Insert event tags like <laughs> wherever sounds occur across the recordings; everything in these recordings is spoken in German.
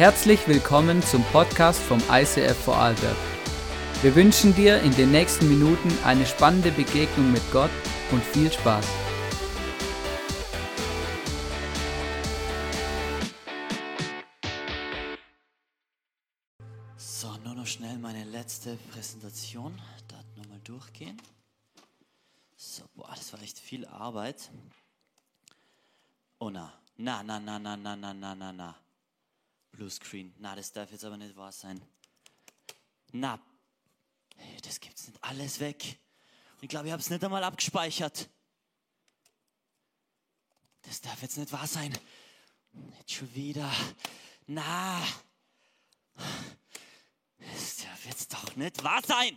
Herzlich willkommen zum Podcast vom ICF Vorarlberg. Wir wünschen dir in den nächsten Minuten eine spannende Begegnung mit Gott und viel Spaß. So, nur noch schnell meine letzte Präsentation. Da nochmal durchgehen. So, boah, das war echt viel Arbeit. Oh na, na, na, na, na, na, na, na, na, na. Bluescreen. Na, das darf jetzt aber nicht wahr sein. Na, hey, das gibt's nicht. Alles weg. Und ich glaube, ich habe es nicht einmal abgespeichert. Das darf jetzt nicht wahr sein. Nicht schon wieder. Na. Das darf jetzt doch nicht wahr sein.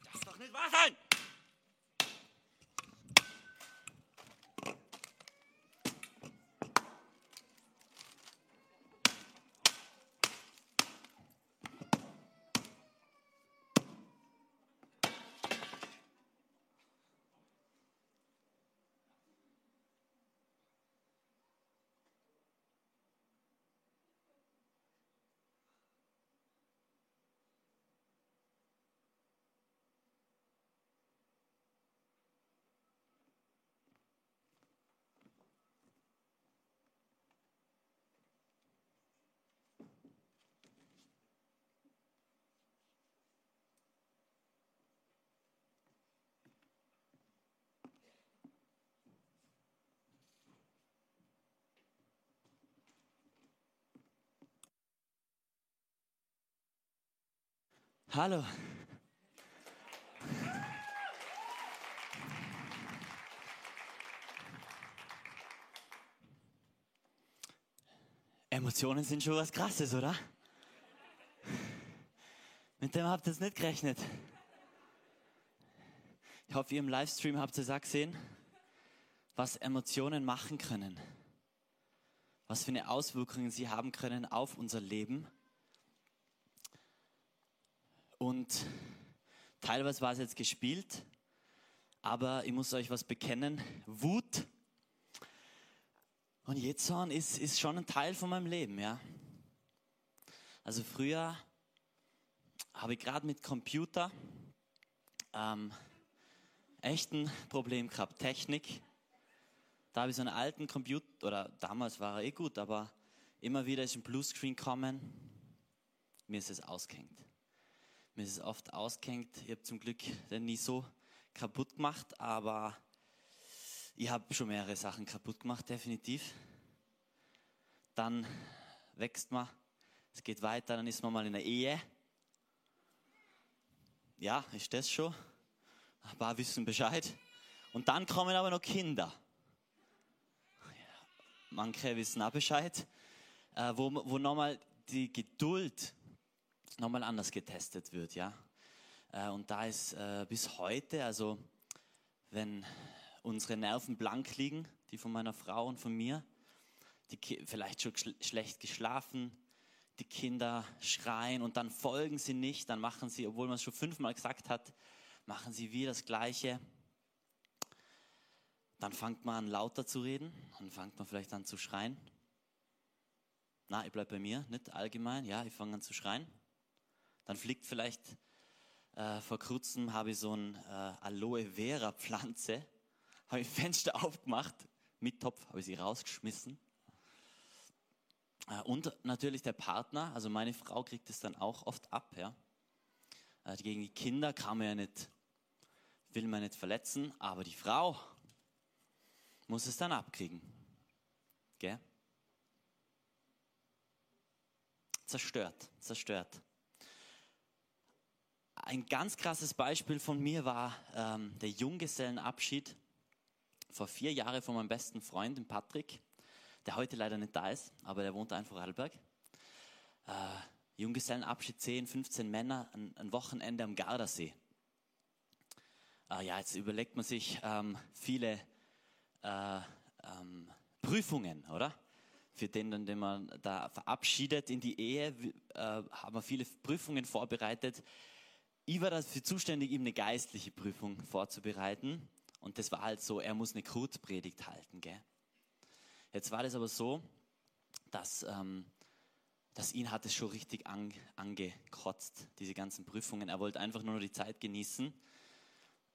Das darf doch nicht wahr sein. Hallo. Emotionen sind schon was Krasses, oder? Mit dem habt ihr es nicht gerechnet. Ich hoffe, ihr im Livestream habt es auch gesehen, was Emotionen machen können. Was für eine Auswirkungen sie haben können auf unser Leben. Und teilweise war es jetzt gespielt, aber ich muss euch was bekennen. Wut und Jetzorn ist, ist schon ein Teil von meinem Leben, ja. Also früher habe ich gerade mit Computer ähm, echt ein Problem gehabt. Technik. Da habe ich so einen alten Computer, oder damals war er eh gut, aber immer wieder ist ein Bluescreen kommen. Mir ist es ausgehängt. Mir ist es oft ausgehängt. Ich habe zum Glück den nie so kaputt gemacht, aber ich habe schon mehrere Sachen kaputt gemacht, definitiv. Dann wächst man, es geht weiter, dann ist man mal in der Ehe. Ja, ist das schon. Ein paar wissen Bescheid. Und dann kommen aber noch Kinder. Manche wissen auch Bescheid, äh, wo, wo nochmal die Geduld nochmal anders getestet wird, ja. Äh, und da ist äh, bis heute, also wenn unsere Nerven blank liegen, die von meiner Frau und von mir, die vielleicht schon schl schlecht geschlafen, die Kinder schreien und dann folgen sie nicht, dann machen sie, obwohl man es schon fünfmal gesagt hat, machen sie wieder das Gleiche. Dann fängt man an lauter zu reden, dann fängt man vielleicht an zu schreien. Na, ich bleibe bei mir, nicht allgemein, ja, ich fange an zu schreien. Dann fliegt vielleicht, äh, vor kurzem habe ich so eine äh, Aloe Vera Pflanze, <laughs> habe ich Fenster aufgemacht, mit Topf habe ich sie rausgeschmissen. Äh, und natürlich der Partner, also meine Frau kriegt es dann auch oft ab, ja. Äh, gegen die Kinder kann man ja nicht, will man nicht verletzen, aber die Frau muss es dann abkriegen. Gell? Zerstört, zerstört. Ein ganz krasses Beispiel von mir war ähm, der Junggesellenabschied vor vier Jahren von meinem besten Freund, dem Patrick, der heute leider nicht da ist, aber der wohnt in Vorarlberg. Äh, Junggesellenabschied 10, 15 Männer, ein, ein Wochenende am Gardasee. Äh, ja, jetzt überlegt man sich ähm, viele äh, ähm, Prüfungen, oder? Für den, den man da verabschiedet in die Ehe, äh, haben wir viele Prüfungen vorbereitet. Ich war dafür zuständig, ihm eine geistliche Prüfung vorzubereiten. Und das war halt so, er muss eine Krutpredigt halten. Gell? Jetzt war das aber so, dass, ähm, dass ihn hat es schon richtig an, angekotzt, diese ganzen Prüfungen. Er wollte einfach nur noch die Zeit genießen.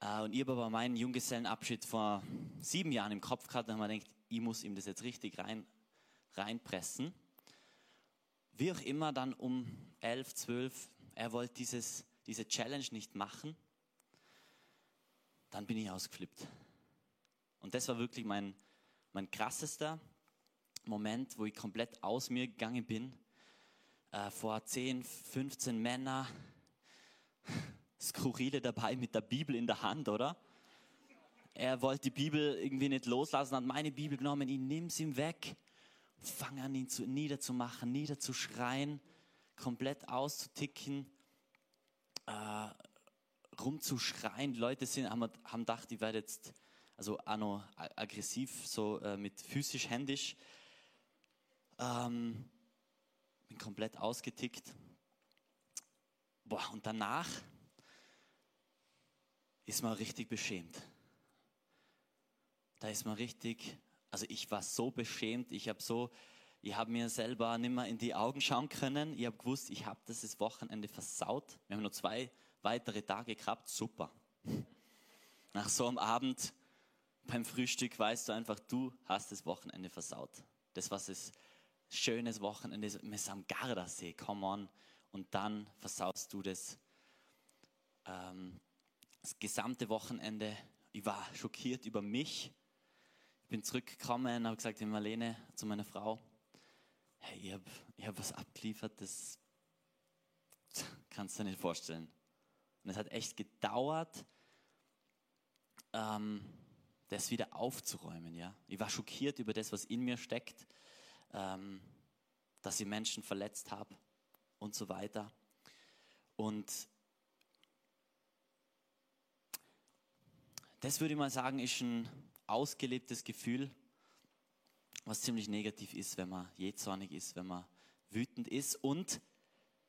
Äh, und ich habe aber meinen Junggesellenabschied vor sieben Jahren im Kopf gehabt und habe mir gedacht, ich muss ihm das jetzt richtig rein, reinpressen. Wie auch immer, dann um elf, zwölf, er wollte dieses, diese Challenge nicht machen dann bin ich ausgeflippt. Und das war wirklich mein, mein krassester Moment, wo ich komplett aus mir gegangen bin. Äh, vor 10, 15 Männer, <laughs> Skurrile dabei mit der Bibel in der Hand, oder? Er wollte die Bibel irgendwie nicht loslassen, hat meine Bibel genommen, ich sie ihm weg, fange an, ihn zu, niederzumachen, niederzuschreien, komplett auszuticken. Äh, rumzuschreien. Die Leute sind, haben, haben gedacht, ich werde jetzt also auch aggressiv, so äh, mit physisch, händisch. Ähm, bin komplett ausgetickt. Boah, und danach ist man richtig beschämt. Da ist man richtig, also ich war so beschämt, ich habe so, ich habe mir selber nicht mehr in die Augen schauen können. Ich habe gewusst, ich habe das Wochenende versaut. Wir haben nur zwei weitere Tage gehabt, super. <laughs> Nach so einem Abend beim Frühstück weißt du einfach, du hast das Wochenende versaut. Das war das schönes Wochenende mit am Gardasee, come on. Und dann versaust du das. Ähm, das gesamte Wochenende, ich war schockiert über mich. Ich bin zurückgekommen, habe gesagt, Marlene, zu meiner Frau, hey, ich habe hab was abgeliefert, das kannst du dir nicht vorstellen. Und es hat echt gedauert, ähm, das wieder aufzuräumen. Ja? Ich war schockiert über das, was in mir steckt, ähm, dass ich Menschen verletzt habe und so weiter. Und das würde ich mal sagen, ist ein ausgelebtes Gefühl, was ziemlich negativ ist, wenn man jähzornig ist, wenn man wütend ist und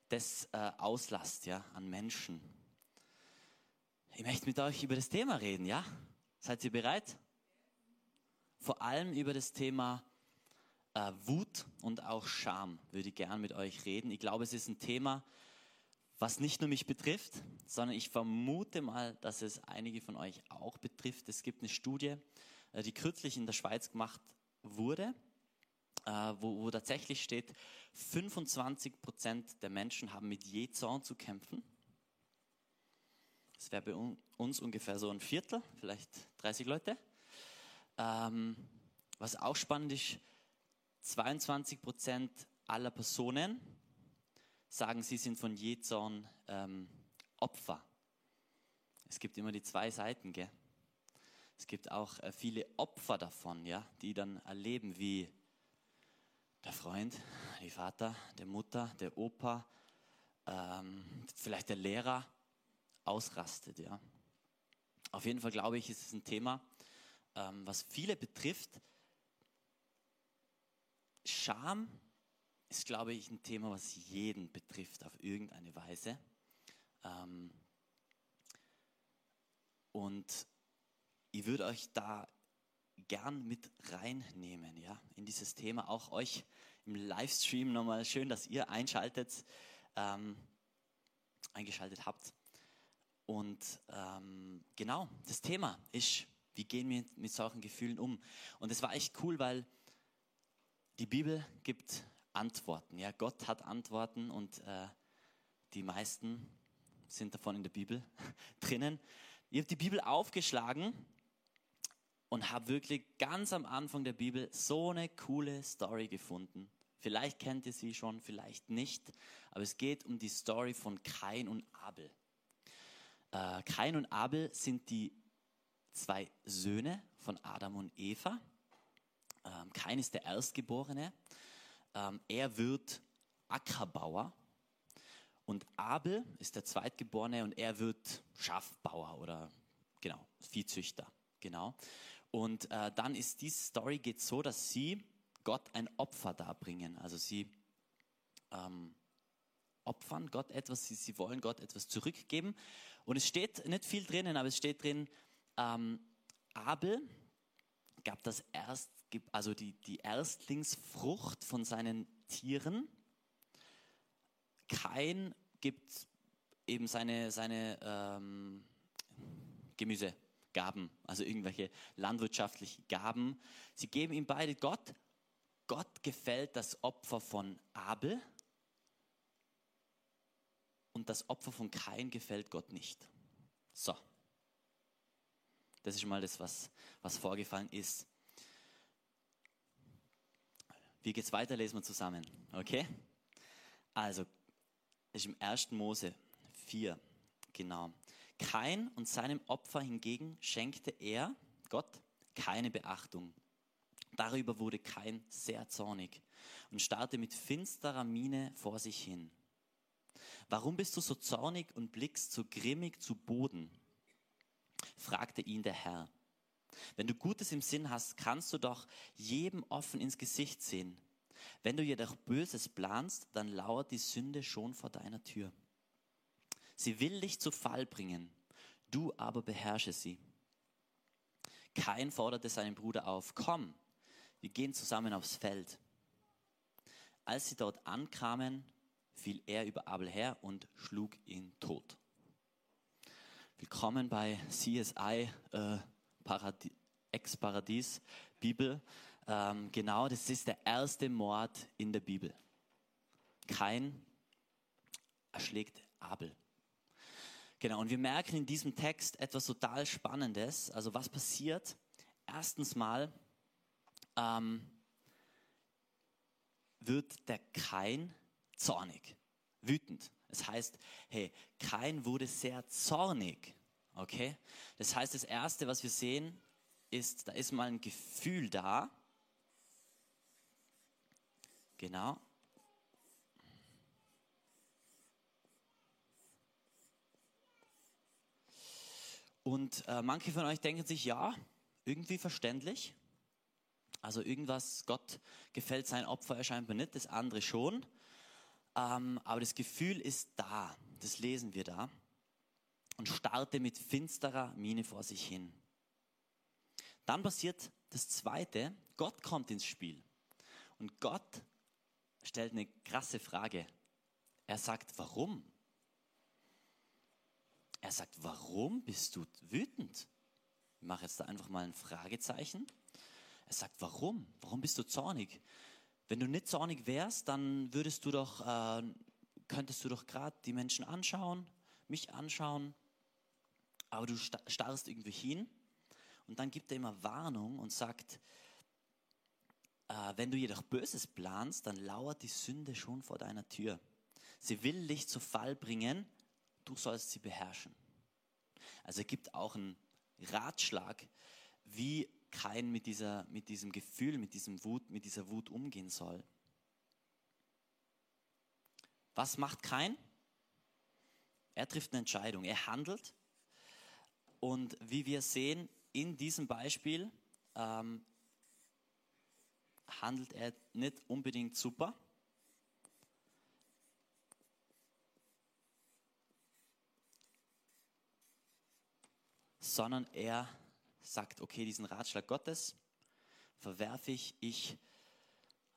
das äh, auslasst ja, an Menschen. Ich möchte mit euch über das Thema reden, ja? Seid ihr bereit? Vor allem über das Thema äh, Wut und auch Scham würde ich gern mit euch reden. Ich glaube, es ist ein Thema, was nicht nur mich betrifft, sondern ich vermute mal, dass es einige von euch auch betrifft. Es gibt eine Studie, äh, die kürzlich in der Schweiz gemacht wurde, äh, wo, wo tatsächlich steht, 25 Prozent der Menschen haben mit Jezorn zu kämpfen. Das wäre bei uns ungefähr so ein Viertel, vielleicht 30 Leute. Ähm, was auch spannend ist, 22 Prozent aller Personen sagen, sie sind von Jezorn ähm, Opfer. Es gibt immer die zwei Seiten, gell? Es gibt auch äh, viele Opfer davon, ja, die dann erleben, wie der Freund, die Vater, der Mutter, der Opa, ähm, vielleicht der Lehrer ausrastet. Ja. Auf jeden Fall glaube ich, ist es ein Thema, ähm, was viele betrifft. Scham ist, glaube ich, ein Thema, was jeden betrifft auf irgendeine Weise. Ähm, und ich würde euch da gern mit reinnehmen, ja, in dieses Thema. Auch euch im Livestream nochmal schön, dass ihr einschaltet, ähm, eingeschaltet habt. Und ähm, genau, das Thema ist, wie gehen wir mit solchen Gefühlen um? Und es war echt cool, weil die Bibel gibt Antworten. Ja, Gott hat Antworten und äh, die meisten sind davon in der Bibel <laughs> drinnen. Ich habe die Bibel aufgeschlagen und habe wirklich ganz am Anfang der Bibel so eine coole Story gefunden. Vielleicht kennt ihr sie schon, vielleicht nicht, aber es geht um die Story von Kain und Abel. Äh, Kain und Abel sind die zwei Söhne von Adam und Eva. Ähm, Kain ist der Erstgeborene. Ähm, er wird Ackerbauer. Und Abel ist der Zweitgeborene und er wird Schafbauer oder genau, Viehzüchter. Genau. Und äh, dann ist diese Story geht so, dass sie Gott ein Opfer darbringen. Also sie ähm, opfern Gott etwas, sie, sie wollen Gott etwas zurückgeben. Und es steht nicht viel drinnen, aber es steht drin, ähm, Abel gab das erst, also die, die Erstlingsfrucht von seinen Tieren. Kain gibt eben seine, seine ähm, Gemüsegaben, also irgendwelche landwirtschaftlichen Gaben. Sie geben ihm beide Gott. Gott gefällt das Opfer von Abel und das Opfer von Kain gefällt Gott nicht. So. Das ist mal das, was, was vorgefallen ist. Wie geht's weiter? Lesen wir zusammen. Okay? Also, ist im 1. Mose 4, genau. Kain und seinem Opfer hingegen schenkte er, Gott, keine Beachtung. Darüber wurde Kain sehr zornig und starrte mit finsterer Miene vor sich hin. Warum bist du so zornig und blickst so grimmig zu Boden? fragte ihn der Herr. Wenn du Gutes im Sinn hast, kannst du doch jedem offen ins Gesicht sehen. Wenn du jedoch Böses planst, dann lauert die Sünde schon vor deiner Tür. Sie will dich zu Fall bringen, du aber beherrsche sie. Kain forderte seinen Bruder auf, komm, wir gehen zusammen aufs Feld. Als sie dort ankamen, fiel er über Abel her und schlug ihn tot. Willkommen bei CSI äh, Paradi Ex-Paradies Bibel. Ähm, genau, das ist der erste Mord in der Bibel. Kein erschlägt Abel. Genau, und wir merken in diesem Text etwas total Spannendes. Also was passiert? Erstens mal ähm, wird der Kain zornig, wütend. Es heißt, hey, Kain wurde sehr zornig. Okay? Das heißt, das Erste, was wir sehen, ist, da ist mal ein Gefühl da. Genau. Und äh, manche von euch denken sich, ja, irgendwie verständlich. Also irgendwas, Gott gefällt sein Opfer erscheint mir nicht, das andere schon. Ähm, aber das Gefühl ist da, das lesen wir da. Und starrte mit finsterer Miene vor sich hin. Dann passiert das Zweite, Gott kommt ins Spiel. Und Gott stellt eine krasse Frage. Er sagt, warum? Er sagt, warum bist du wütend? Ich mache jetzt da einfach mal ein Fragezeichen. Er sagt, warum? Warum bist du zornig? Wenn du nicht zornig wärst, dann würdest du doch, äh, könntest du doch gerade die Menschen anschauen, mich anschauen, aber du starrst irgendwie hin und dann gibt er immer Warnung und sagt, äh, wenn du jedoch Böses planst, dann lauert die Sünde schon vor deiner Tür. Sie will dich zu Fall bringen, du sollst sie beherrschen. Also er gibt auch einen Ratschlag, wie kein mit, dieser, mit diesem Gefühl, mit, diesem Wut, mit dieser Wut umgehen soll. Was macht kein? Er trifft eine Entscheidung, er handelt. Und wie wir sehen, in diesem Beispiel ähm, handelt er nicht unbedingt super. Sondern er sagt, okay, diesen Ratschlag Gottes verwerfe ich, ich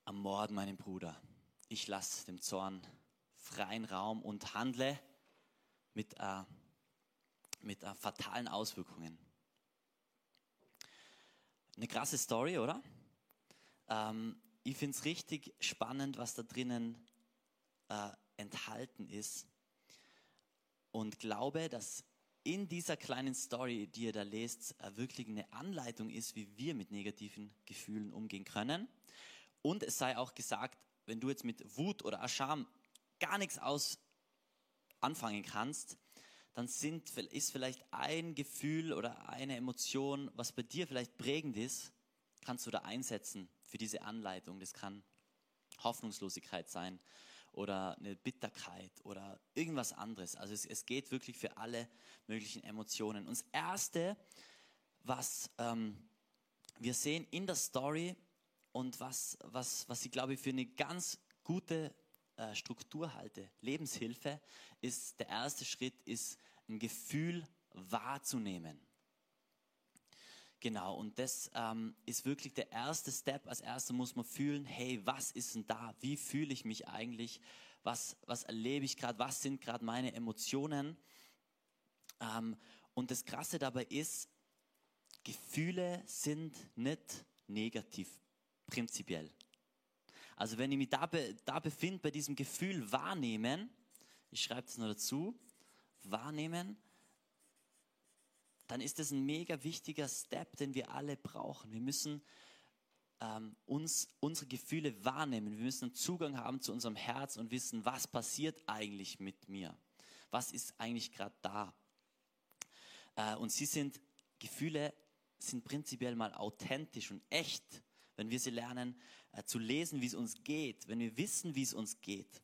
ermorde meinen Bruder. Ich lasse dem Zorn freien Raum und handle mit, äh, mit äh, fatalen Auswirkungen. Eine krasse Story, oder? Ähm, ich finde es richtig spannend, was da drinnen äh, enthalten ist und glaube, dass in dieser kleinen Story, die ihr da lest, äh, wirklich eine Anleitung ist, wie wir mit negativen Gefühlen umgehen können. Und es sei auch gesagt, wenn du jetzt mit Wut oder Ascham gar nichts aus anfangen kannst, dann sind, ist vielleicht ein Gefühl oder eine Emotion, was bei dir vielleicht prägend ist, kannst du da einsetzen für diese Anleitung. Das kann Hoffnungslosigkeit sein oder eine Bitterkeit oder irgendwas anderes. Also es, es geht wirklich für alle möglichen Emotionen. Und das Erste, was, ähm, wir sehen in der Story und was, was, was ich glaube für eine ganz gute äh, Struktur halte, Lebenshilfe, ist der erste Schritt, ist ein Gefühl wahrzunehmen. Genau, und das ähm, ist wirklich der erste Step. Als erster muss man fühlen, hey, was ist denn da? Wie fühle ich mich eigentlich? Was, was erlebe ich gerade? Was sind gerade meine Emotionen? Ähm, und das Krasse dabei ist, Gefühle sind nicht negativ, prinzipiell. Also wenn ich mich da, be, da befinde, bei diesem Gefühl wahrnehmen, ich schreibe es nur dazu, wahrnehmen, dann ist das ein mega wichtiger Step, den wir alle brauchen. Wir müssen ähm, uns unsere Gefühle wahrnehmen. Wir müssen Zugang haben zu unserem Herz und wissen, was passiert eigentlich mit mir. Was ist eigentlich gerade da? Äh, und sie sind, Gefühle sind prinzipiell mal authentisch und echt, wenn wir sie lernen äh, zu lesen, wie es uns geht, wenn wir wissen, wie es uns geht.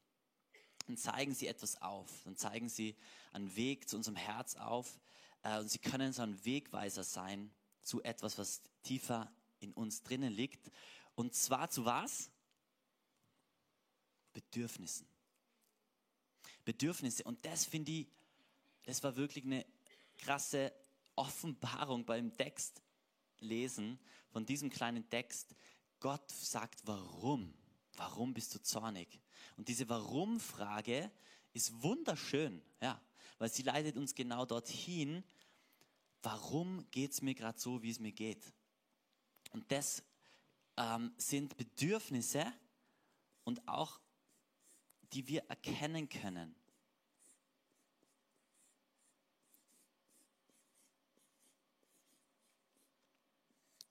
Dann zeigen sie etwas auf, dann zeigen sie einen Weg zu unserem Herz auf, äh, und sie können so ein Wegweiser sein zu etwas, was tiefer in uns drinnen liegt. Und zwar zu was? Bedürfnissen. Bedürfnisse. Und das finde ich, das war wirklich eine krasse Offenbarung beim Text lesen von diesem kleinen Text. Gott sagt, warum? Warum bist du zornig? Und diese Warum-Frage ist wunderschön, ja weil sie leitet uns genau dorthin, warum geht es mir gerade so, wie es mir geht. Und das ähm, sind Bedürfnisse und auch, die wir erkennen können.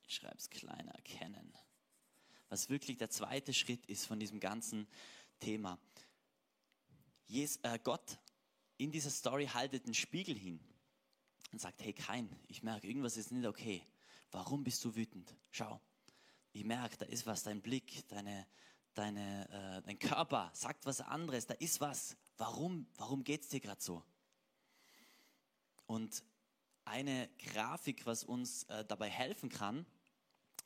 Ich schreibe es kleiner, erkennen. Was wirklich der zweite Schritt ist von diesem ganzen Thema. Jes, äh, Gott in dieser Story haltet einen Spiegel hin und sagt, hey Kein, ich merke, irgendwas ist nicht okay. Warum bist du wütend? Schau, ich merke, da ist was, dein Blick, deine, deine, äh, dein Körper sagt was anderes, da ist was. Warum, warum geht es dir gerade so? Und eine Grafik, was uns äh, dabei helfen kann,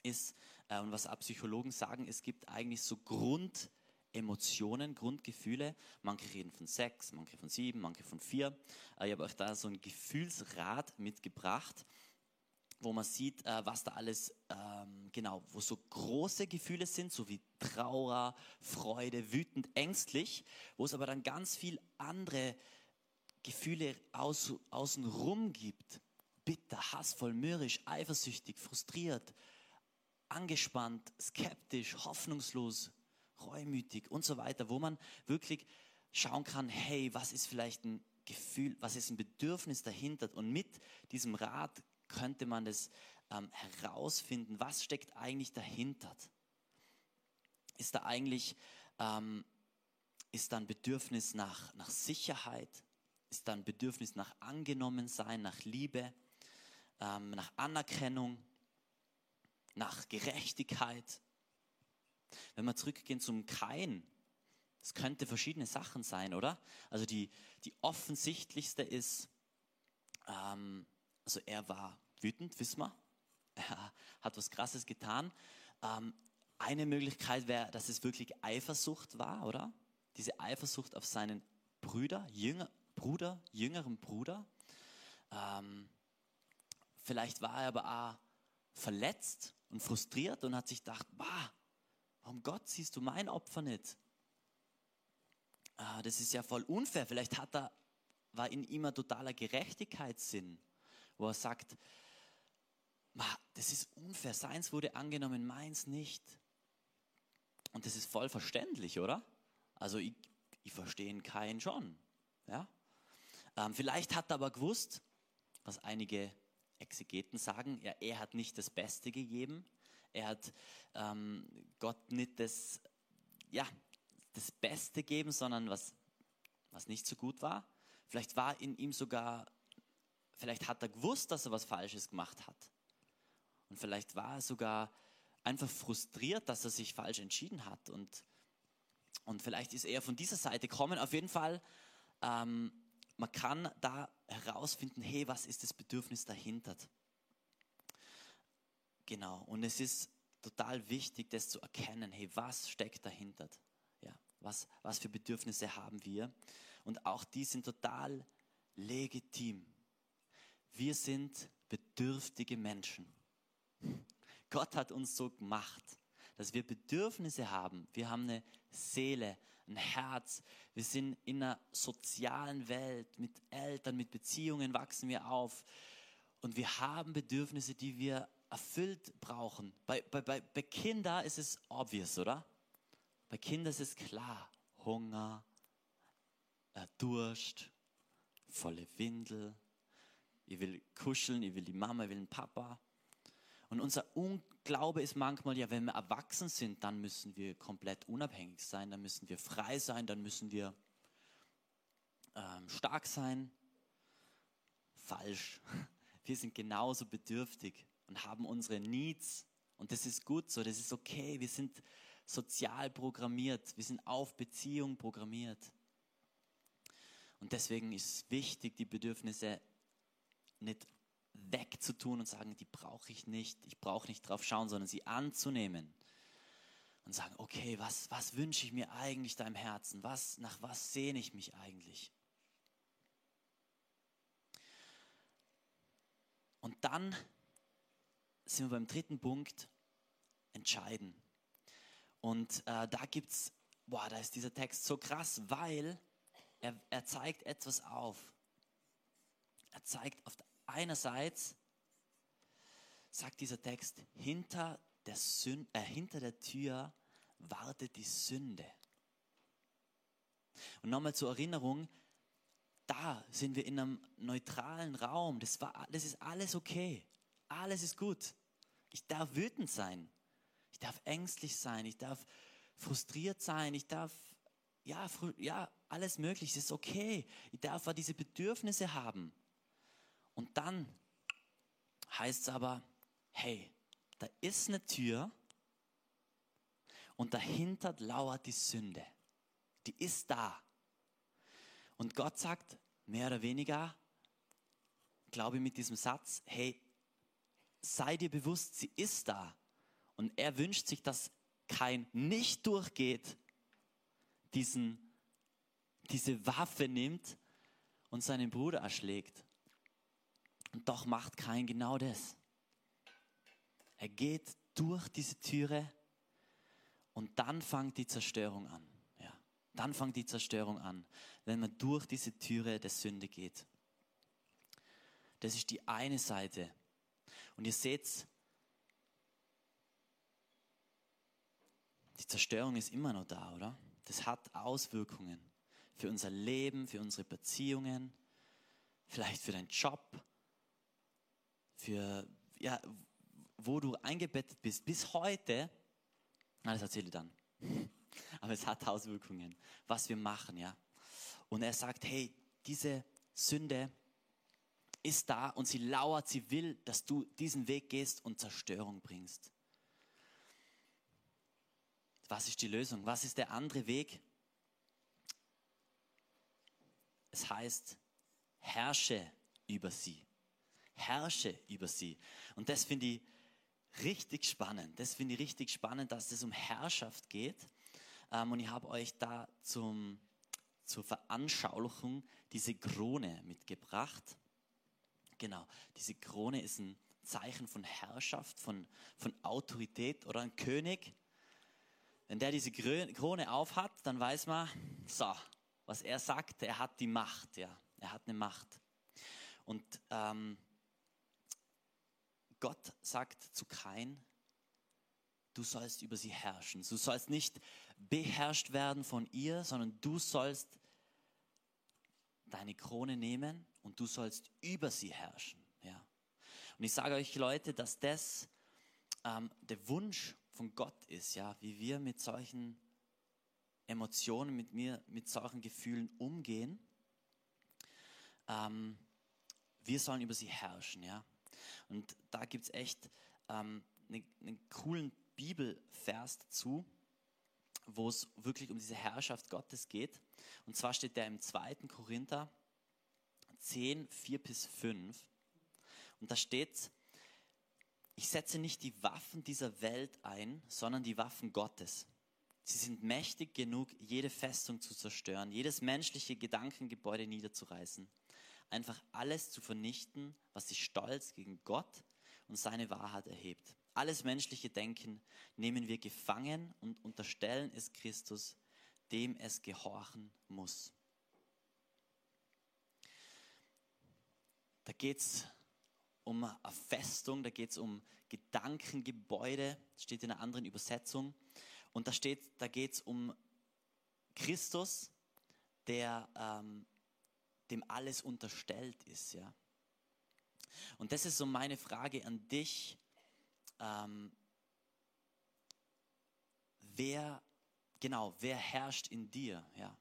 ist, äh, und was auch Psychologen sagen, es gibt eigentlich so Grund, Emotionen, Grundgefühle. Manche reden von sechs, manche von sieben, manche von vier. Äh, ich habe euch da so ein Gefühlsrad mitgebracht, wo man sieht, äh, was da alles, ähm, genau, wo so große Gefühle sind, so wie Trauer, Freude, wütend, ängstlich, wo es aber dann ganz viel andere Gefühle aus, außenrum gibt. Bitter, hassvoll, mürrisch, eifersüchtig, frustriert, angespannt, skeptisch, hoffnungslos, reumütig und so weiter, wo man wirklich schauen kann, hey, was ist vielleicht ein Gefühl, was ist ein Bedürfnis dahinter? Und mit diesem Rat könnte man das ähm, herausfinden, was steckt eigentlich dahinter? Ist da eigentlich, ähm, ist da ein Bedürfnis nach, nach Sicherheit? Ist da ein Bedürfnis nach Angenommensein, nach Liebe, ähm, nach Anerkennung, nach Gerechtigkeit? Wenn wir zurückgehen zum Kain, es könnte verschiedene Sachen sein, oder? Also die, die offensichtlichste ist, ähm, also er war wütend, wissen wir. <laughs> Er hat was Krasses getan. Ähm, eine Möglichkeit wäre, dass es wirklich Eifersucht war, oder? Diese Eifersucht auf seinen Brüder, Jünger, Bruder, jüngeren Bruder. Ähm, vielleicht war er aber auch verletzt und frustriert und hat sich gedacht, bah, Warum Gott siehst du mein Opfer nicht? Ah, das ist ja voll unfair. Vielleicht hat er, war in ihm ein totaler Gerechtigkeitssinn, wo er sagt, das ist unfair, seins wurde angenommen, meins nicht. Und das ist voll verständlich, oder? Also ich, ich verstehe keinen schon. Ja? Ähm, vielleicht hat er aber gewusst, was einige Exegeten sagen, ja, er hat nicht das Beste gegeben, er hat ähm, Gott nicht das, ja, das Beste gegeben, sondern was, was nicht so gut war. Vielleicht war in ihm sogar, vielleicht hat er gewusst, dass er was Falsches gemacht hat. Und vielleicht war er sogar einfach frustriert, dass er sich falsch entschieden hat. Und, und vielleicht ist er von dieser Seite gekommen. Auf jeden Fall, ähm, man kann da herausfinden, hey, was ist das Bedürfnis dahinter? Genau, und es ist total wichtig, das zu erkennen, hey, was steckt dahinter? Ja, was, was für Bedürfnisse haben wir? Und auch die sind total legitim. Wir sind bedürftige Menschen. Gott hat uns so gemacht, dass wir Bedürfnisse haben. Wir haben eine Seele, ein Herz. Wir sind in einer sozialen Welt. Mit Eltern, mit Beziehungen wachsen wir auf. Und wir haben Bedürfnisse, die wir erfüllt brauchen. Bei, bei, bei, bei Kindern ist es obvious, oder? Bei Kindern ist es klar. Hunger, äh, Durst, volle Windel. Ich will kuscheln, ich will die Mama, ich will den Papa. Und unser Unglaube ist manchmal, ja, wenn wir erwachsen sind, dann müssen wir komplett unabhängig sein, dann müssen wir frei sein, dann müssen wir ähm, stark sein. Falsch. <laughs> Wir sind genauso bedürftig und haben unsere Needs. Und das ist gut so, das ist okay. Wir sind sozial programmiert, wir sind auf Beziehung programmiert. Und deswegen ist wichtig, die Bedürfnisse nicht wegzutun und sagen, die brauche ich nicht, ich brauche nicht drauf schauen, sondern sie anzunehmen und sagen, okay, was, was wünsche ich mir eigentlich deinem Herzen? Was, nach was sehne ich mich eigentlich? Und dann sind wir beim dritten Punkt, entscheiden. Und äh, da gibt's, boah, da ist dieser Text so krass, weil er, er zeigt etwas auf. Er zeigt auf einerseits, sagt dieser Text, hinter der, Sünde, äh, hinter der Tür wartet die Sünde. Und nochmal zur Erinnerung, da sind wir in einem neutralen Raum. Das, war, das ist alles okay. Alles ist gut. Ich darf wütend sein. Ich darf ängstlich sein. Ich darf frustriert sein. Ich darf, ja, ja alles möglich. Es ist okay. Ich darf auch diese Bedürfnisse haben. Und dann heißt es aber, hey, da ist eine Tür und dahinter lauert die Sünde. Die ist da. Und Gott sagt mehr oder weniger, glaube ich mit diesem Satz, hey, sei dir bewusst, sie ist da. Und er wünscht sich, dass kein nicht durchgeht, diesen, diese Waffe nimmt und seinen Bruder erschlägt. Und doch macht kein genau das. Er geht durch diese Türe und dann fängt die Zerstörung an. Ja, dann fängt die Zerstörung an, wenn man durch diese Türe der Sünde geht. Das ist die eine Seite. Und ihr seht, die Zerstörung ist immer noch da, oder? Das hat Auswirkungen für unser Leben, für unsere Beziehungen, vielleicht für deinen Job, für, ja, wo du eingebettet bist, bis heute, das erzähle dann. <laughs> Aber es hat Auswirkungen, was wir machen, ja. Und er sagt, hey, diese Sünde ist da und sie lauert, sie will, dass du diesen Weg gehst und Zerstörung bringst. Was ist die Lösung? Was ist der andere Weg? Es heißt, herrsche über sie herrsche über sie. Und das finde ich richtig spannend. Das finde ich richtig spannend, dass es um Herrschaft geht. Ähm, und ich habe euch da zum, zur Veranschaulichung diese Krone mitgebracht. Genau, diese Krone ist ein Zeichen von Herrschaft, von, von Autorität oder ein König. Wenn der diese Krone aufhat, dann weiß man, so, was er sagt, er hat die Macht, ja, er hat eine Macht. Und ähm, Gott sagt zu Kain, du sollst über sie herrschen. Du sollst nicht beherrscht werden von ihr, sondern du sollst deine Krone nehmen und du sollst über sie herrschen. Ja. Und ich sage euch Leute, dass das ähm, der Wunsch von Gott ist, ja, wie wir mit solchen Emotionen, mit mir, mit solchen Gefühlen umgehen. Ähm, wir sollen über sie herrschen, ja. Und da gibt es echt ähm, einen, einen coolen Bibelvers dazu, wo es wirklich um diese Herrschaft Gottes geht. Und zwar steht der im 2. Korinther 10, 4 bis 5. Und da steht, ich setze nicht die Waffen dieser Welt ein, sondern die Waffen Gottes. Sie sind mächtig genug, jede Festung zu zerstören, jedes menschliche Gedankengebäude niederzureißen, einfach alles zu vernichten, was sich stolz gegen Gott und seine Wahrheit erhebt. Alles menschliche Denken nehmen wir gefangen und unterstellen es Christus, dem es gehorchen muss. Da geht es um eine Festung, da geht es um Gedankengebäude, steht in einer anderen Übersetzung. Und da da geht es um Christus, der ähm, dem alles unterstellt ist, ja. Und das ist so meine Frage an dich. Ähm, wer, genau, wer herrscht in dir, ja?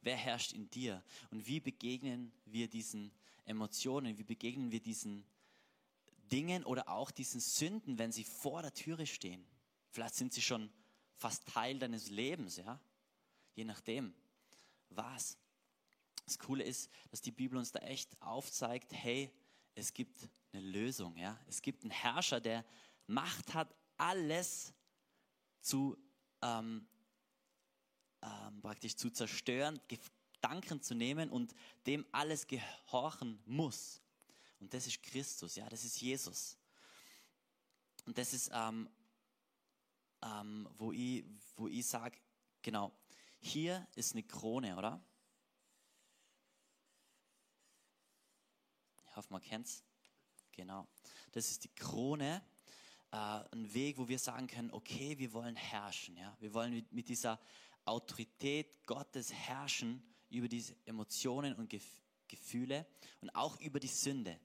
Wer herrscht in dir? Und wie begegnen wir diesen Emotionen? Wie begegnen wir diesen Dingen oder auch diesen Sünden, wenn sie vor der Türe stehen? Vielleicht sind sie schon fast Teil deines Lebens, ja? Je nachdem. Was? Das Coole ist, dass die Bibel uns da echt aufzeigt, hey, es gibt eine Lösung, ja? Es gibt einen Herrscher, der Macht hat, alles zu ähm, ähm, praktisch zu zerstören, Gedanken zu nehmen und dem alles gehorchen muss. Und das ist Christus, ja, das ist Jesus. Und das ist ähm, ähm, wo ich, wo ich sage, genau, hier ist eine Krone, oder? Ich hoffe, man kennt es. Genau. Das ist die Krone. Äh, ein Weg, wo wir sagen können, okay, wir wollen herrschen. Ja? Wir wollen mit, mit dieser Autorität Gottes herrschen über diese Emotionen und Gef Gefühle und auch über die Sünde.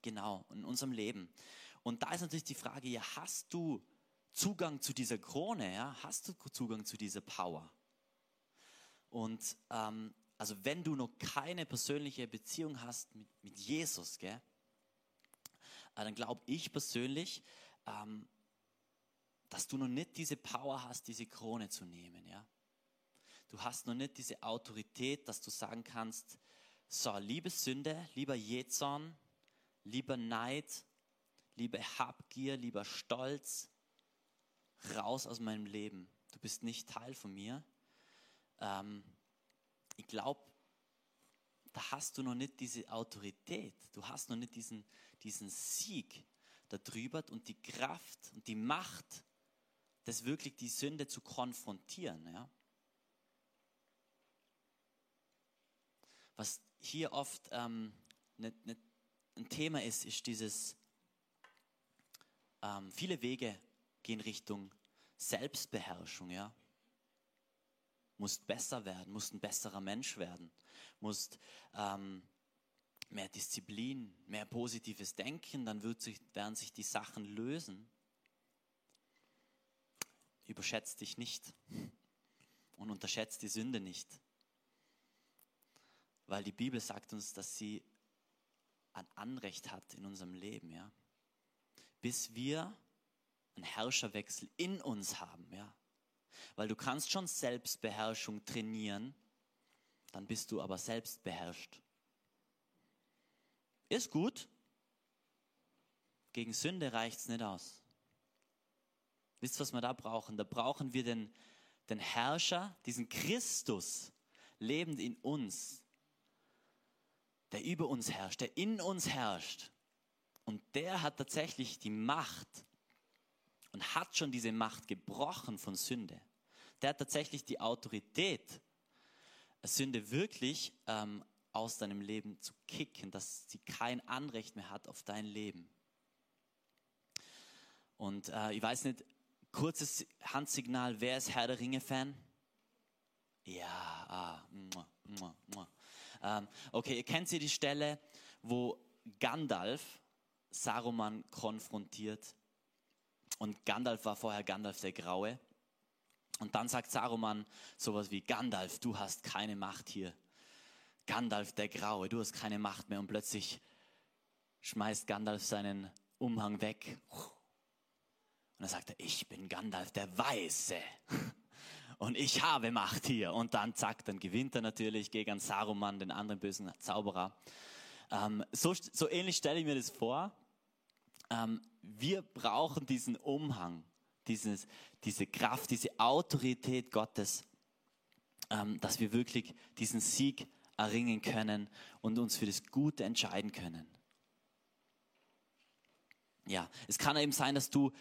Genau, in unserem Leben. Und da ist natürlich die Frage, ja, hast du Zugang zu dieser Krone, ja, hast du Zugang zu dieser Power. Und ähm, also wenn du noch keine persönliche Beziehung hast mit, mit Jesus, gell, äh, dann glaube ich persönlich, ähm, dass du noch nicht diese Power hast, diese Krone zu nehmen. Ja? Du hast noch nicht diese Autorität, dass du sagen kannst, so, liebe Sünde, lieber Jezorn, lieber Neid, liebe Habgier, lieber Stolz, raus aus meinem Leben. Du bist nicht Teil von mir. Ähm, ich glaube, da hast du noch nicht diese Autorität. Du hast noch nicht diesen, diesen Sieg darüber und die Kraft und die Macht, das wirklich die Sünde zu konfrontieren. Ja? Was hier oft ähm, nicht, nicht ein Thema ist, ist dieses, ähm, viele Wege gehen Richtung Selbstbeherrschung, ja. Musst besser werden, musst ein besserer Mensch werden, musst ähm, mehr Disziplin, mehr positives Denken, dann wird sich, werden sich die Sachen lösen. Überschätzt dich nicht und unterschätzt die Sünde nicht. Weil die Bibel sagt uns, dass sie ein Anrecht hat in unserem Leben, ja. Bis wir einen Herrscherwechsel in uns haben, ja. Weil du kannst schon Selbstbeherrschung trainieren, dann bist du aber selbst beherrscht. Ist gut. Gegen Sünde reicht es nicht aus. Wisst ihr, was wir da brauchen? Da brauchen wir den, den Herrscher, diesen Christus, lebend in uns, der über uns herrscht, der in uns herrscht. Und der hat tatsächlich die Macht, und hat schon diese Macht gebrochen von Sünde. Der hat tatsächlich die Autorität, Sünde wirklich ähm, aus deinem Leben zu kicken, dass sie kein Anrecht mehr hat auf dein Leben. Und äh, ich weiß nicht, kurzes Handsignal, wer ist Herr der Ringe-Fan? Ja, ah, mua, mua, mua. Ähm, okay, kennt ihr die Stelle, wo Gandalf Saruman konfrontiert und Gandalf war vorher Gandalf der Graue. Und dann sagt Saruman sowas wie, Gandalf, du hast keine Macht hier. Gandalf der Graue, du hast keine Macht mehr. Und plötzlich schmeißt Gandalf seinen Umhang weg. Und dann sagt er, ich bin Gandalf der Weiße. <laughs> Und ich habe Macht hier. Und dann zack, dann gewinnt er natürlich gegen Saruman, den anderen bösen Zauberer. Ähm, so, so ähnlich stelle ich mir das vor. ähm, wir brauchen diesen Umhang, dieses, diese Kraft, diese Autorität Gottes, ähm, dass wir wirklich diesen Sieg erringen können und uns für das Gute entscheiden können. Ja, es kann eben sein, dass du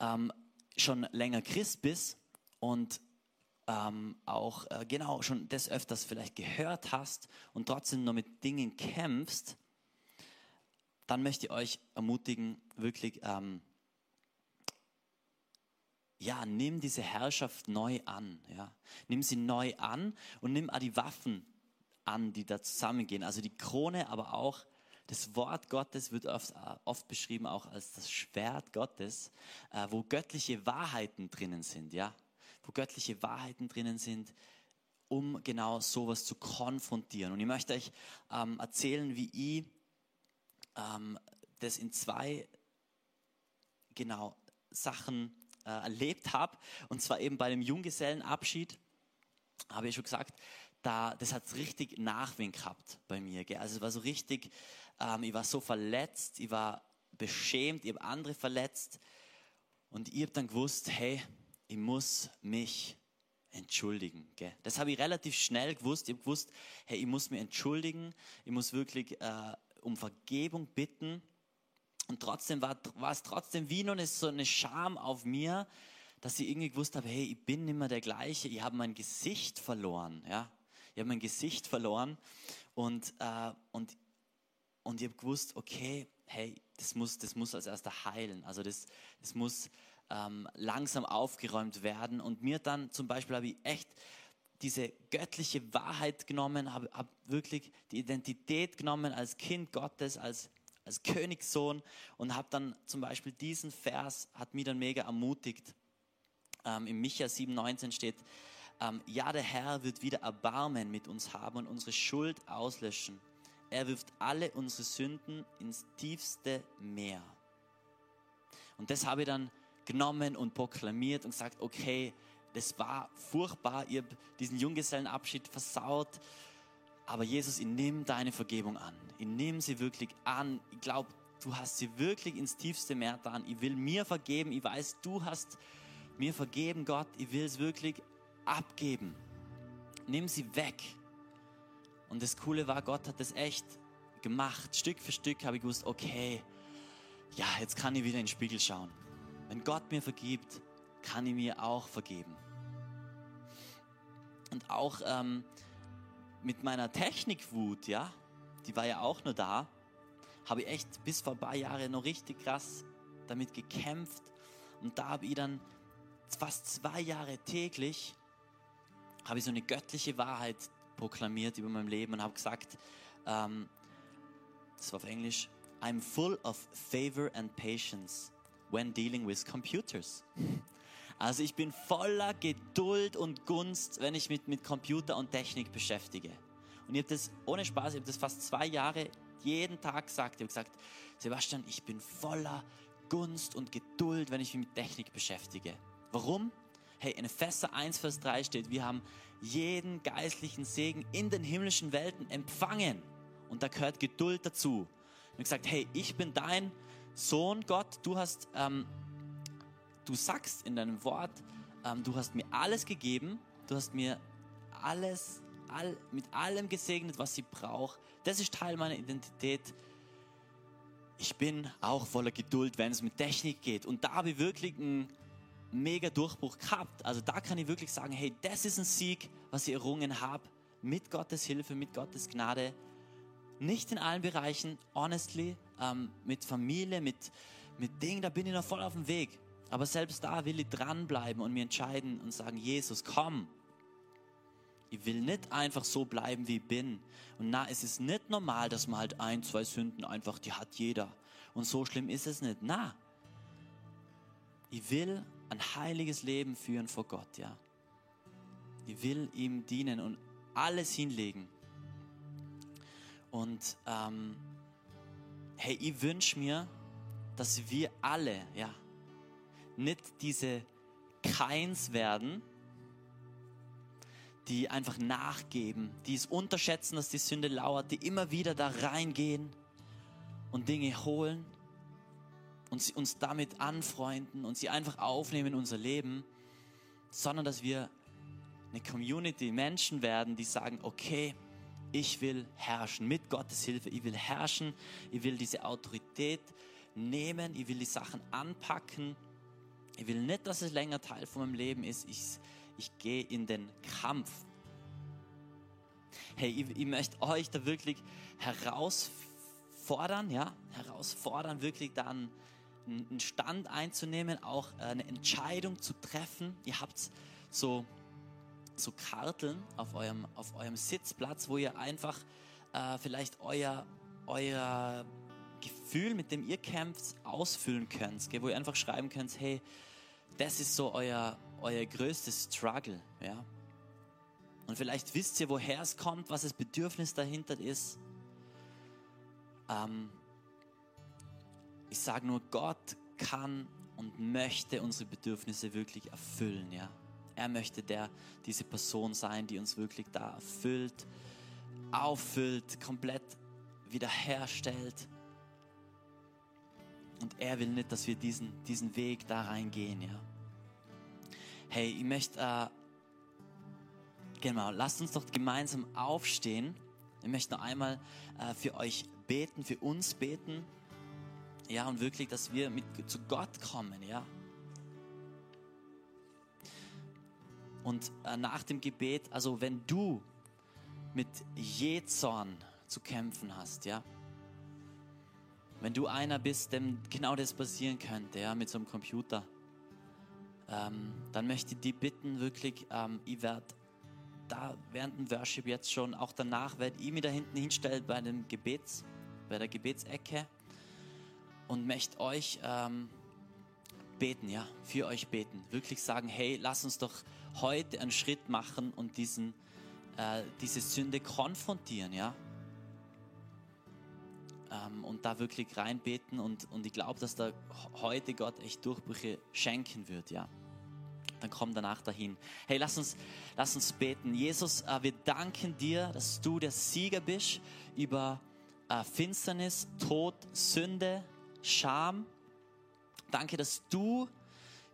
ähm, schon länger Christ bist und ähm, auch äh, genau schon des öfters vielleicht gehört hast und trotzdem noch mit Dingen kämpfst, dann möchte ich euch ermutigen, wirklich, ähm, ja, nimm diese Herrschaft neu an. Ja. Nimm sie neu an und nimm auch die Waffen an, die da zusammengehen. Also die Krone, aber auch das Wort Gottes wird oft, oft beschrieben auch als das Schwert Gottes, äh, wo göttliche Wahrheiten drinnen sind, ja, wo göttliche Wahrheiten drinnen sind, um genau sowas zu konfrontieren. Und ich möchte euch ähm, erzählen, wie ich ähm, das in zwei genau Sachen äh, erlebt habe. Und zwar eben bei dem Junggesellenabschied, habe ich schon gesagt, da, das hat richtig Nachwind gehabt bei mir. Gell? Also es war so richtig, ähm, ich war so verletzt, ich war beschämt, ich habe andere verletzt. Und ich habe dann gewusst, hey, ich muss mich entschuldigen. Gell? Das habe ich relativ schnell gewusst. Ich habe gewusst, hey, ich muss mich entschuldigen, ich muss wirklich äh, um Vergebung bitten. Und trotzdem war, war es trotzdem wie noch eine, so eine Scham auf mir, dass ich irgendwie gewusst habe, hey, ich bin nicht mehr der gleiche, ich habe mein Gesicht verloren. Ja? Ich habe mein Gesicht verloren und, äh, und und ich habe gewusst, okay, hey, das muss, das muss als erster heilen. Also das, das muss ähm, langsam aufgeräumt werden. Und mir dann zum Beispiel habe ich echt diese göttliche Wahrheit genommen, habe hab wirklich die Identität genommen als Kind Gottes, als, als Königssohn und habe dann zum Beispiel diesen Vers, hat mich dann mega ermutigt. Ähm, Im Micha 7,19 steht, ähm, ja, der Herr wird wieder Erbarmen mit uns haben und unsere Schuld auslöschen. Er wirft alle unsere Sünden ins tiefste Meer. Und das habe ich dann genommen und proklamiert und gesagt, okay, das war furchtbar, ich habe diesen Junggesellenabschied versaut, aber Jesus, ich nehme deine Vergebung an. Ich nehme sie wirklich an. Ich glaube, du hast sie wirklich ins tiefste Meer getan. Ich will mir vergeben. Ich weiß, du hast mir vergeben, Gott. Ich will es wirklich abgeben. Nimm sie weg. Und das Coole war, Gott hat das echt gemacht. Stück für Stück habe ich gewusst, okay, ja, jetzt kann ich wieder in den Spiegel schauen. Wenn Gott mir vergibt, kann ich mir auch vergeben. Und auch ähm, mit meiner Technikwut, ja, die war ja auch nur da, habe ich echt bis vor ein paar Jahren noch richtig krass damit gekämpft. Und da habe ich dann fast zwei Jahre täglich, habe ich so eine göttliche Wahrheit proklamiert über mein Leben und habe gesagt, ähm, das war auf Englisch, I'm full of favor and patience when dealing with computers. Also ich bin voller Geduld und Gunst, wenn ich mich mit Computer und Technik beschäftige. Und ich habe das ohne Spaß, ich habe das fast zwei Jahre jeden Tag gesagt. Ich habe gesagt, Sebastian, ich bin voller Gunst und Geduld, wenn ich mich mit Technik beschäftige. Warum? Hey, in Epheser 1, Vers 3 steht, wir haben jeden geistlichen Segen in den himmlischen Welten empfangen. Und da gehört Geduld dazu. Und gesagt, hey, ich bin dein Sohn, Gott, du hast, ähm, du sagst in deinem Wort, ähm, du hast mir alles gegeben, du hast mir alles, all, mit allem gesegnet, was ich brauche. Das ist Teil meiner Identität. Ich bin auch voller Geduld, wenn es mit Technik geht. Und da habe ich wirklich ein mega Durchbruch gehabt. Also da kann ich wirklich sagen, hey, das ist ein Sieg, was ich errungen habe, mit Gottes Hilfe, mit Gottes Gnade. Nicht in allen Bereichen, honestly, ähm, mit Familie, mit, mit Dingen, da bin ich noch voll auf dem Weg. Aber selbst da will ich dranbleiben und mir entscheiden und sagen, Jesus, komm. Ich will nicht einfach so bleiben, wie ich bin. Und na, es ist nicht normal, dass man halt ein, zwei Sünden einfach, die hat jeder. Und so schlimm ist es nicht. Na, ich will ein heiliges Leben führen vor Gott, ja. Ich will ihm dienen und alles hinlegen. Und ähm, hey, ich wünsche mir, dass wir alle, ja, nicht diese Keins werden, die einfach nachgeben, die es unterschätzen, dass die Sünde lauert, die immer wieder da reingehen und Dinge holen, und uns damit anfreunden und sie einfach aufnehmen in unser Leben, sondern dass wir eine Community, Menschen werden, die sagen, okay, ich will herrschen mit Gottes Hilfe, ich will herrschen, ich will diese Autorität nehmen, ich will die Sachen anpacken, ich will nicht, dass es länger Teil von meinem Leben ist, ich, ich gehe in den Kampf. Hey, ich, ich möchte euch da wirklich herausfordern, ja, herausfordern, wirklich dann einen Stand einzunehmen, auch eine Entscheidung zu treffen. Ihr habt so, so Karteln auf eurem, auf eurem Sitzplatz, wo ihr einfach äh, vielleicht euer, euer Gefühl, mit dem ihr kämpft, ausfüllen könnt. Gell? Wo ihr einfach schreiben könnt, hey, das ist so euer, euer größtes Struggle. Ja? Und vielleicht wisst ihr, woher es kommt, was das Bedürfnis dahinter ist. Ähm, ich sage nur, Gott kann und möchte unsere Bedürfnisse wirklich erfüllen. Ja? Er möchte der, diese Person sein, die uns wirklich da erfüllt, auffüllt, komplett wiederherstellt. Und er will nicht, dass wir diesen, diesen Weg da reingehen. Ja? Hey, ich möchte, äh, genau, lasst uns doch gemeinsam aufstehen. Ich möchte noch einmal äh, für euch beten, für uns beten. Ja, und wirklich, dass wir mit, zu Gott kommen, ja. Und äh, nach dem Gebet, also wenn du mit Jezorn zu kämpfen hast, ja, wenn du einer bist, dem genau das passieren könnte, ja, mit so einem Computer, ähm, dann möchte ich dich bitten, wirklich, ähm, ich werde da während dem Worship jetzt schon, auch danach werde ich mich da hinten hinstellen bei dem Gebets, bei der Gebetsecke und möchte euch ähm, beten, ja, für euch beten. Wirklich sagen, hey, lass uns doch heute einen Schritt machen und diesen, äh, diese Sünde konfrontieren, ja. Ähm, und da wirklich reinbeten und, und ich glaube, dass da heute Gott echt Durchbrüche schenken wird, ja dann komm danach dahin. Hey, lass uns, lass uns beten. Jesus, äh, wir danken dir, dass du der Sieger bist über äh, Finsternis, Tod, Sünde, Scham. Danke, dass du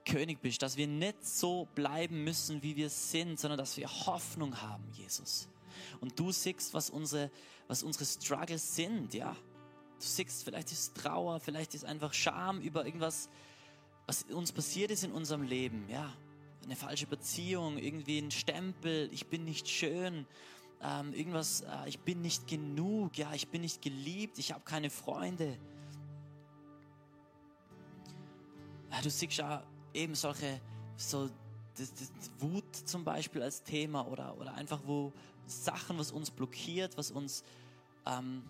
König bist, dass wir nicht so bleiben müssen, wie wir sind, sondern dass wir Hoffnung haben, Jesus. Und du siehst, was unsere, was unsere Struggles sind, ja. Du siehst, vielleicht ist Trauer, vielleicht ist einfach Scham über irgendwas, was uns passiert ist in unserem Leben, ja. Eine falsche Beziehung, irgendwie ein Stempel, ich bin nicht schön, ähm, irgendwas, äh, ich bin nicht genug, ja, ich bin nicht geliebt, ich habe keine Freunde. Ja, du siehst ja eben solche, so das, das Wut zum Beispiel als Thema oder, oder einfach wo Sachen, was uns blockiert, was uns ähm,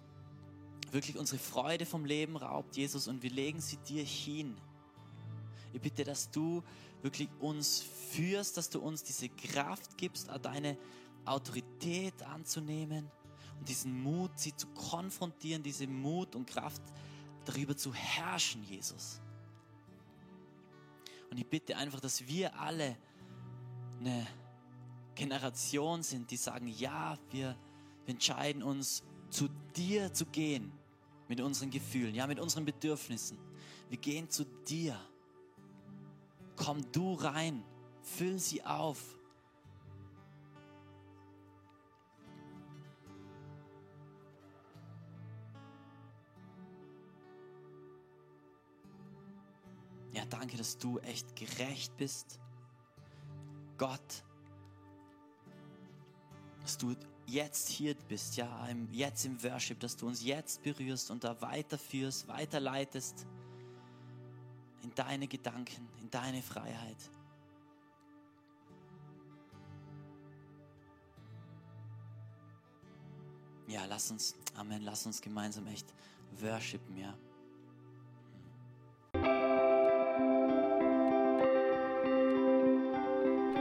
wirklich unsere Freude vom Leben raubt, Jesus, und wir legen sie dir hin. Ich bitte, dass du wirklich uns führst, dass du uns diese Kraft gibst, deine Autorität anzunehmen und diesen Mut, sie zu konfrontieren, diese Mut und Kraft darüber zu herrschen, Jesus. Und ich bitte einfach, dass wir alle eine Generation sind, die sagen, ja, wir entscheiden uns, zu dir zu gehen mit unseren Gefühlen, ja, mit unseren Bedürfnissen. Wir gehen zu dir. Komm du rein, füll sie auf. Ja, danke, dass du echt gerecht bist. Gott, dass du jetzt hier bist, ja, jetzt im Worship, dass du uns jetzt berührst und da weiterführst, weiterleitest in deine Gedanken, in deine Freiheit. Ja, lass uns, Amen, lass uns gemeinsam echt worshipen, ja.